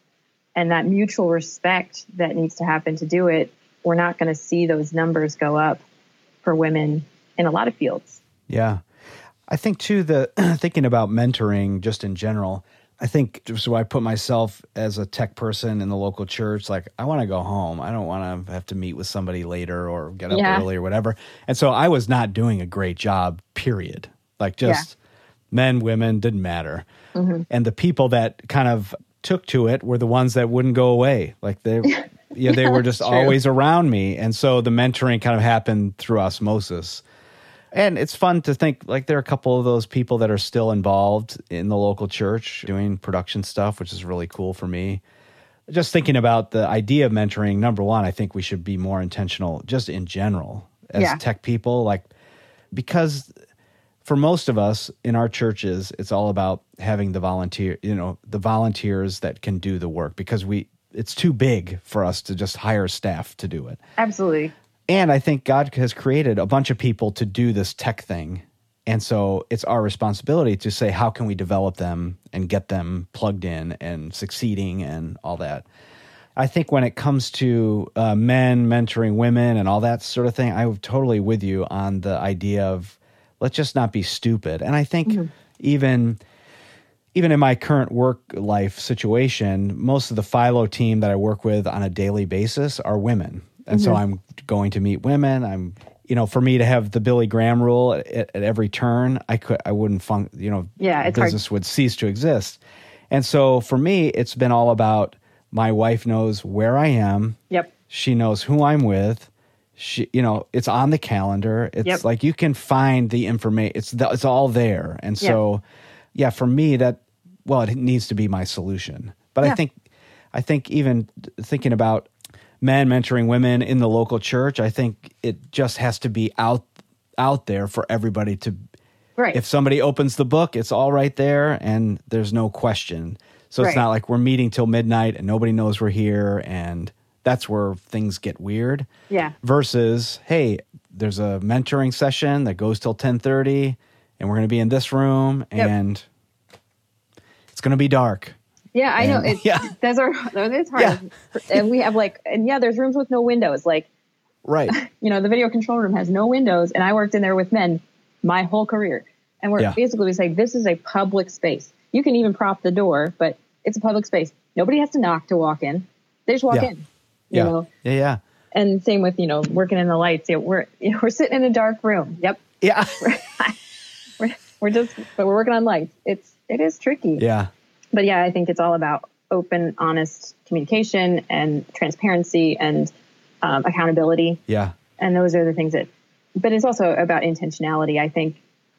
and that mutual respect that needs to happen to do it, we're not going to see those numbers go up for women in a lot of fields. Yeah. I think too the thinking about mentoring just in general. I think so. I put myself as a tech person in the local church. Like I want to go home. I don't want to have to meet with somebody later or get up Yeah. early or whatever. And so I was not doing a great job. Period. Like just men, women didn't matter. Mm-hmm. And the people that kind of took to it were the ones that wouldn't go away. Like they, yeah, they were just always around me. And so the mentoring kind of happened through osmosis. And it's fun to think like there are a couple of those people that are still involved in the local church doing production stuff, which is really cool for me. Just thinking about the idea of mentoring, number one, I think we should be more intentional just in general as Yeah. tech people, like because for most of us in our churches, it's all about having the volunteer, you know, the volunteers that can do the work because we it's too big for us to just hire staff to do it. Absolutely. And I think God has created a bunch of people to do this tech thing. And so it's our responsibility to say, how can we develop them and get them plugged in and succeeding and all that. I think when it comes to uh, men mentoring women and all that sort of thing, I'm totally with you on the idea of let's just not be stupid. And I think mm-hmm. even even in my current work life situation, most of the Philo team that I work with on a daily basis are women. And so mm-hmm. I'm going to meet women. I'm, you know, for me to have the Billy Graham rule at, at every turn, I could, I wouldn't fun, you know, Yeah, it's hard. business would cease to exist. And so for me, it's been all about my wife knows where I am. Yep. She knows who I'm with. She, you know, it's on the calendar. It's Yep. like you can find the information. It's the, it's all there. And Yeah. so, yeah, for me, that well, it needs to be my solution. But I think, I think even thinking about men mentoring women in the local church, I think it just has to be out out there for everybody to. Right. If somebody opens the book, it's all right there, and there's no question. So it's Right. not like we're meeting till midnight and nobody knows we're here, and that's where things get weird. Yeah. Versus, hey, there's a mentoring session that goes till ten thirty, and we're going to be in this room, Yep. and it's going to be dark. Yeah, I know. And- It's, yeah. Those are it's hard. Yeah. And we have like, and yeah, there's rooms with no windows. Like, Right. you know, the video control room has no windows, and I worked in there with men my whole career. And we're Yeah. basically we say this is a public space. You can even prop the door, but it's a public space. Nobody has to knock to walk in. They just walk Yeah. in. You yeah. know, yeah. Yeah. and same with you know working in the lights. Yeah, we're we're sitting in a dark room. Yep, Yeah. we're, we're just but we're working on lights. It's it is tricky. yeah. but yeah, I think it's all about open, honest communication and transparency and um, accountability. Yeah. And those are the things that, but it's also about intentionality. I think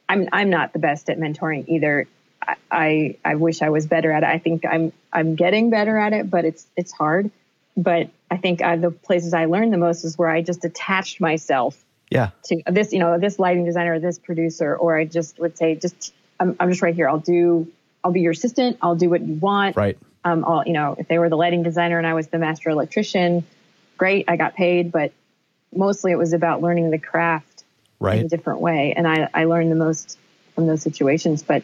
I'm, I'm not the best at mentoring either. I, I, I wish I was better at it. I think I'm, I'm getting better at it, but it's, it's hard. But I think uh, the places I learned the most is where I just attached myself Yeah. to this, you know, this lighting designer or this producer, or I just would say, just, I'm, I'm just right here. I'll do, I'll be your assistant. I'll do what you want. Right. Um, all, you know, if they were the lighting designer and I was the master electrician, great. I got paid, but mostly it was about learning the craft in a different way. And I, I learned the most from those situations, but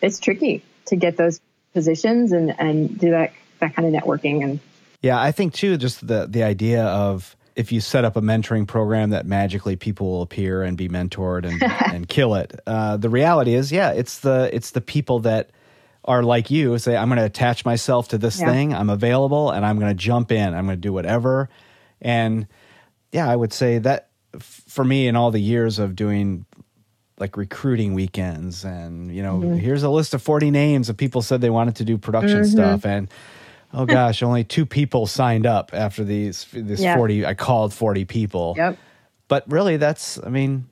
it's tricky to get those positions and, and do that, that kind of networking. And Yeah, I think too, just the the idea of if you set up a mentoring program that magically people will appear and be mentored and, and kill it. Uh, the reality is, yeah, it's the it's the people that are like you say, I'm going to attach myself to this Yeah. thing. I'm available, and I'm going to jump in. I'm going to do whatever. And yeah, I would say that f- for me, in all the years of doing like recruiting weekends and you know Mm-hmm. here's a list of 40 names of people said they wanted to do production stuff and oh gosh only two people signed up after these this Yeah. 40 i called 40 people yep. but really that's i mean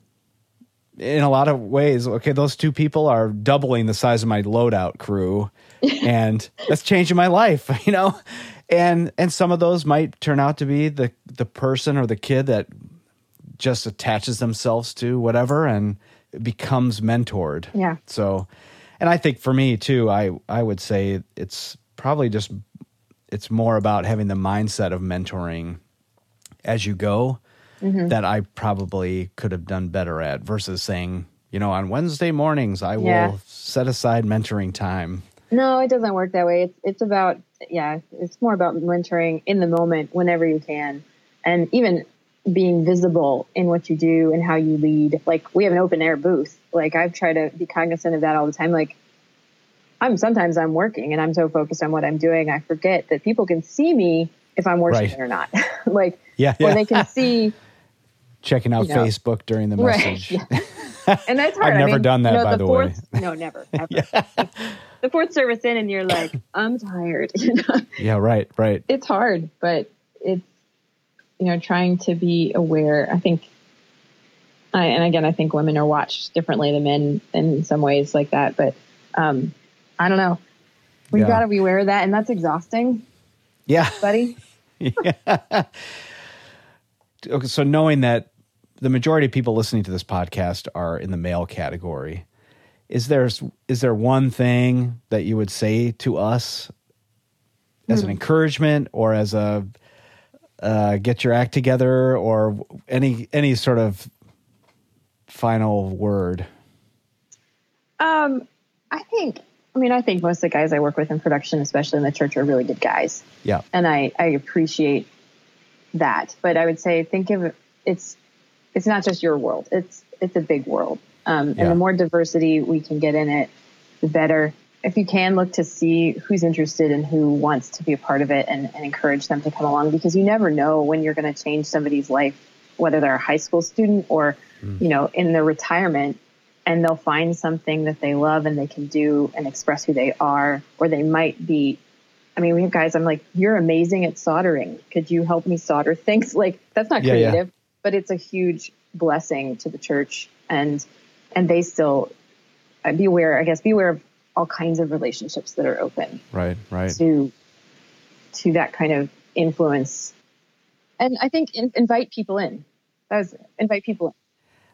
in a lot of ways okay those two people are doubling the size of my loadout crew and that's changing my life you know and and some of those might turn out to be the the person or the kid that just attaches themselves to whatever and becomes mentored Yeah. so and i think for me too i i would say it's probably just it's more about having the mindset of mentoring as you go Mm-hmm. that I probably could have done better at versus saying, you know, on Wednesday mornings I will set aside mentoring time. No, it doesn't work that way. It's it's about yeah, it's more about mentoring in the moment whenever you can. And even being visible in what you do and how you lead. Like we have an open air booth. Like I've tried to be cognizant of that all the time. Like I'm sometimes I'm working and I'm so focused on what I'm doing, I forget that people can see me if I'm working right. or not. like, yeah, yeah. or they can see checking out you know, Facebook during the message. Right, yeah. and that's hard. I've never I mean, done that, you know, by the, the fourth, way. No, never. Ever. the fourth service in, and you're like, I'm tired. yeah, right, right. It's hard, but it's you know trying to be aware. I think, I, and again, I think women are watched differently than men in some ways like that. But um, I don't know. We've yeah. got to be aware of that, and that's exhausting. Yeah, buddy. yeah. Okay, so knowing that the majority of people listening to this podcast are in the male category, is there is there one thing that you would say to us as an hmm. encouragement or as a uh, get your act together or any any sort of final word? Um, I think I mean, I think most of the guys I work with in production, especially in the church, are really good guys. Yeah. And I, I appreciate that. But I would say think of it, it's it's not just your world. It's it's a big world. Um, and yeah. the more diversity we can get in it, the better. If you can look to see who's interested and who wants to be a part of it and, and encourage them to come along because you never know when you're going to change somebody's life, whether they're a high school student or, mm. you know, in their retirement and they'll find something that they love and they can do and express who they are, or they might be. I mean, we have guys, I'm like, you're amazing at soldering. Could you help me solder things? Like, that's not creative, yeah, yeah. but it's a huge blessing to the church. And, and they still uh, be aware, I guess, be aware of all kinds of relationships that are open. Right, right. To, to that kind of influence. And I think in, invite people in. That was invite people in.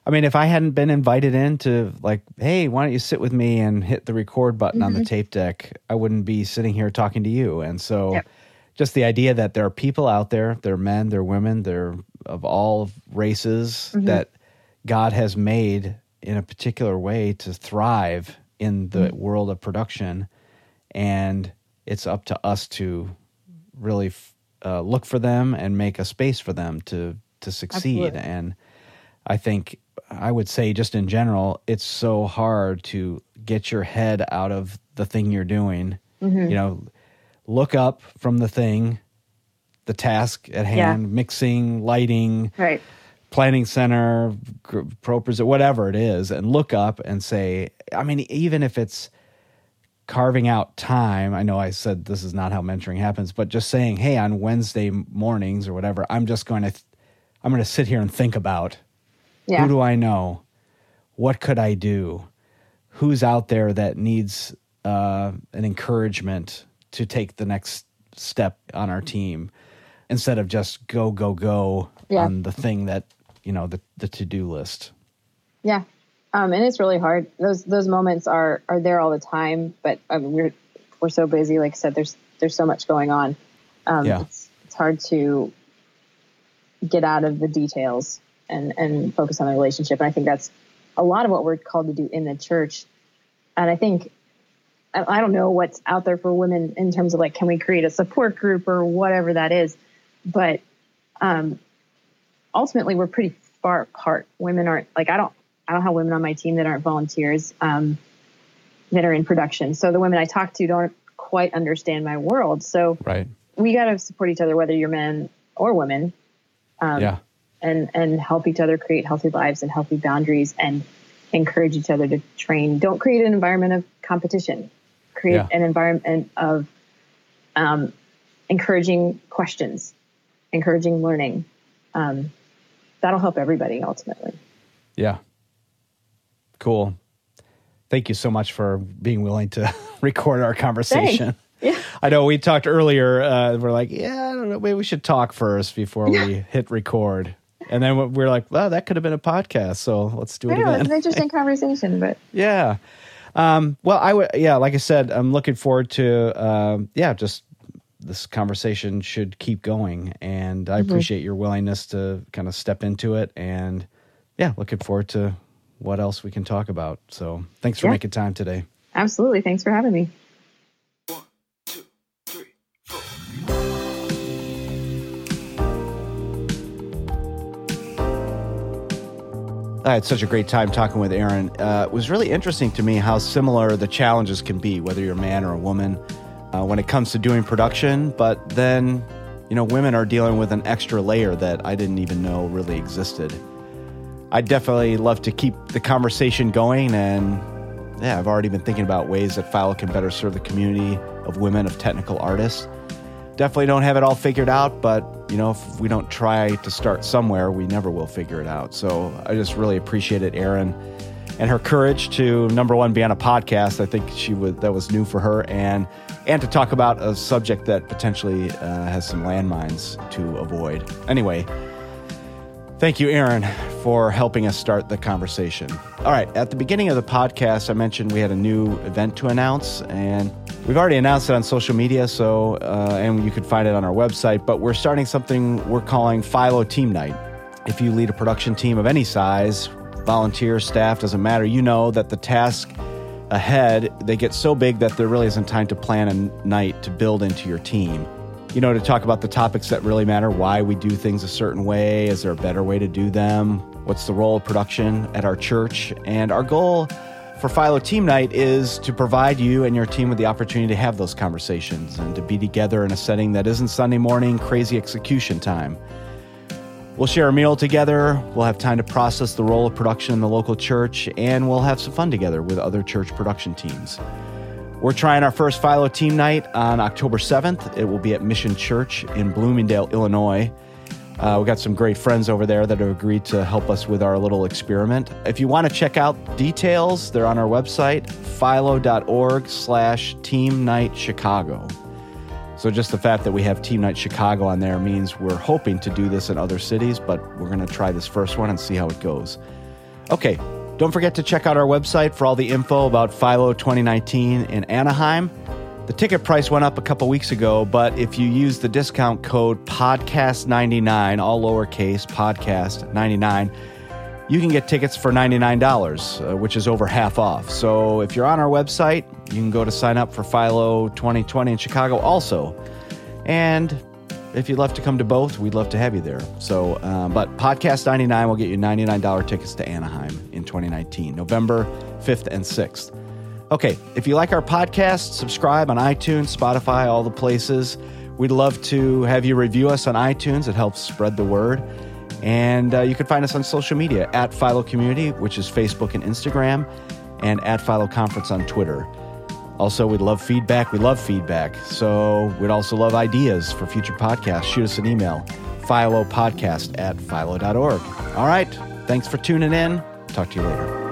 I mean, if I hadn't been invited in to like, hey, why don't you sit with me and hit the record button mm-hmm. on the mm-hmm. tape deck, I wouldn't be sitting here talking to you. And so, yep. just the idea that there are people out there, they're men, they're women, they're of all races mm-hmm. that God has made in a particular way to thrive in the mm-hmm. world of production, and it's up to us to really uh, look for them and make a space for them to to succeed. Absolutely. And I think I would say just in general, it's so hard to get your head out of the thing you're doing. Mm-hmm. You know, look up from the thing, the task at hand, yeah. mixing, lighting, right. planning center, propers, whatever it is, and look up and say, I mean, even if it's carving out time, I know I said this is not how mentoring happens, but just saying, hey, on Wednesday mornings or whatever, I'm just going to, I'm going to sit here and think about yeah. Who do I know? What could I do? Who's out there that needs uh, an encouragement to take the next step on our team instead of just go go go yeah. on the thing that you know the the to do list. Yeah, um, and it's really hard. Those those moments are are there all the time, but um, we're we're so busy. Like I said, there's there's so much going on. Um, yeah. it's, it's hard to get out of the details and and focus on the relationship. And I think that's a lot of what we're called to do in the church. And I think I, don't know what's out there for women in terms of like can we create a support group or whatever that is, but um, ultimately we're pretty far apart. Women aren't like I don't I don't have women on my team that aren't volunteers um, that are in production. So the women I talk to don't quite understand my world. So right. we got to support each other, whether you're men or women. Um, yeah and and help each other create healthy lives and healthy boundaries and encourage each other to train. Don't create an environment of competition. Create yeah. an environment of um, encouraging questions, encouraging learning. Um, that'll help everybody ultimately. Yeah. Cool. Thank you so much for being willing to record our conversation. Yeah. I know we talked earlier. Uh, we're like, yeah, I don't know. Maybe we should talk first before we hit record. And then we're like, well, that could have been a podcast. So let's do it know, again. It's an interesting conversation, but yeah. Um, well, I would, yeah, like I said, I'm looking forward to, um, yeah, just this conversation should keep going. And I mm-hmm. appreciate your willingness to kind of step into it. And yeah, looking forward to what else we can talk about. So thanks for yeah. making time today. Absolutely. Thanks for having me. I had such a great time talking with Erin. Uh, it was really interesting to me how similar the challenges can be, whether you're a man or a woman, uh, when it comes to doing production. But then, you know, women are dealing with an extra layer that I didn't even know really existed. I'd definitely love to keep the conversation going. And yeah, I've already been thinking about ways that Philo can better serve the community of women, of technical artists. Definitely don't have it all figured out, but you know, if we don't try to start somewhere, we never will figure it out. So I just really appreciated Erin and her courage to number one be on a podcast. I think she was that was new for her, and and to talk about a subject that potentially uh, has some landmines to avoid. Anyway, Thank you, Erin, for helping us start the conversation. All right, at the beginning of the podcast, I mentioned we had a new event to announce, and we've already announced it on social media, so uh, and you could find it on our website. But we're starting something we're calling Philo Team Night. If you lead a production team of any size, volunteer, staff, doesn't matter, you know that the task ahead they get so big that there really isn't time to plan a night to build into your team you know, to talk about the topics that really matter, why we do things a certain way, is there a better way to do them, what's the role of production at our church. And our goal for Philo Team Night is to provide you and your team with the opportunity to have those conversations and to be together in a setting that isn't Sunday morning crazy execution time. We'll share a meal together, we'll have time to process the role of production in the local church, and we'll have some fun together with other church production teams. We're trying our first Philo team night on October 7th. It will be at Mission Church in Bloomingdale, Illinois. Uh, we got some great friends over there that have agreed to help us with our little experiment. If you want to check out details, they're on our website, philo.org slash team night Chicago. So just the fact that we have Team Night Chicago on there means we're hoping to do this in other cities, but we're going to try this first one and see how it goes. Okay, don't forget to check out our website for all the info about Philo 2019 in Anaheim. The ticket price went up a couple weeks ago, but if you use the discount code podcast99, all lowercase podcast99, you can get tickets for $99, uh, which is over half off. So if you're on our website, you can go to sign up for Philo 2020 in Chicago also. And if you'd love to come to both, we'd love to have you there. So, um, but Podcast 99 will get you $99 tickets to Anaheim in 2019, November 5th and 6th. Okay, if you like our podcast, subscribe on iTunes, Spotify, all the places. We'd love to have you review us on iTunes. It helps spread the word. And uh, you can find us on social media at Philo Community, which is Facebook and Instagram, and at Philo Conference on Twitter. Also, we'd love feedback. We love feedback. So we'd also love ideas for future podcasts. Shoot us an email, philopodcast at philo.org. All right. Thanks for tuning in. Talk to you later.